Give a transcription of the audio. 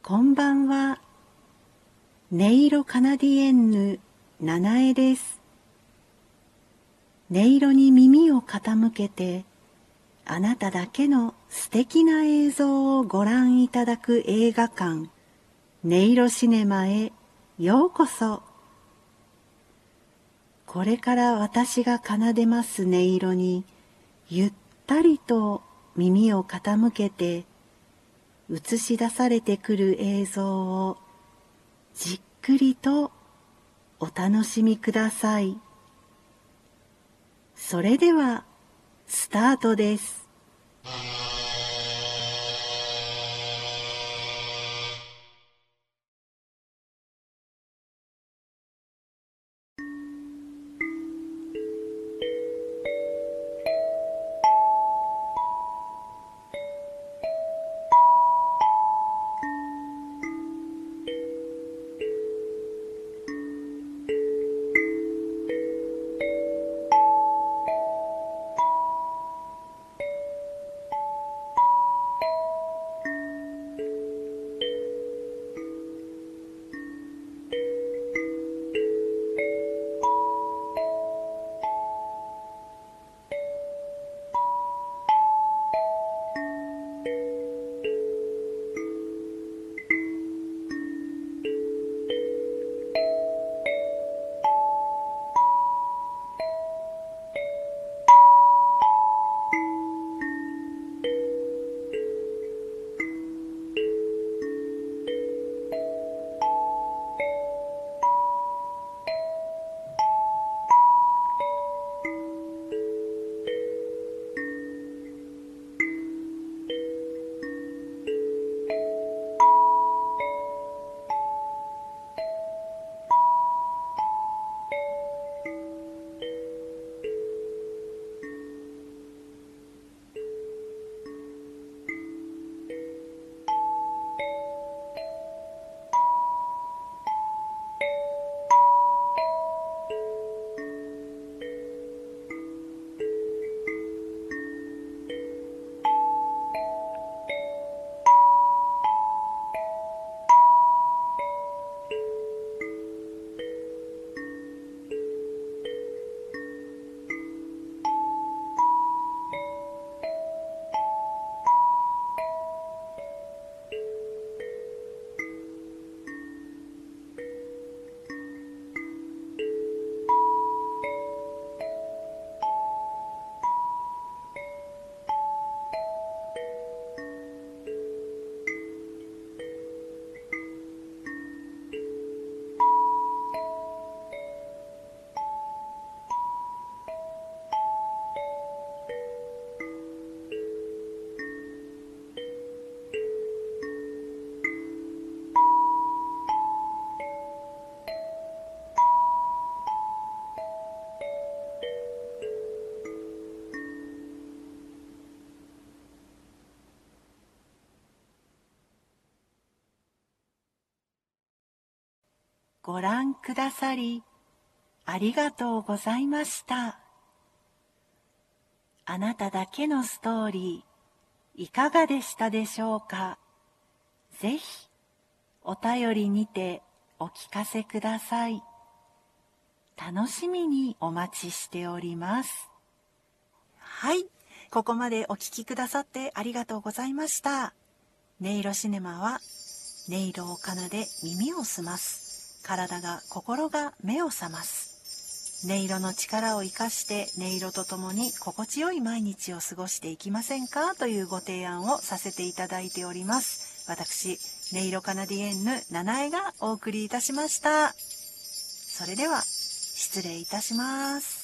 こんばんは。音色カナディエンヌ、七重です。音色に耳を傾けて、あなただけの素敵な映像をご覧いただく映画館、音色シネマへようこそ。これから私が奏でます音色に、ゆったりと耳を傾けて、映し出されてくる映像をじっくりとお楽しみください。それではスタートです。ご覧くださり、ありがとうございました。あなただけのストーリー、いかがでしたでしょうか？ぜひ、お便りにてお聞かせください。楽しみにお待ちしております。はい。ここまでお聴きくださってありがとうございました。音色シネマは音色を奏で耳を澄ます。体が心が目を覚ます。音色の力を生かして音色とともに心地よい毎日を過ごしていきませんか？というご提案をさせていただいております。私音色カナディエンヌ七重がお送りいたしました。それでは失礼いたします。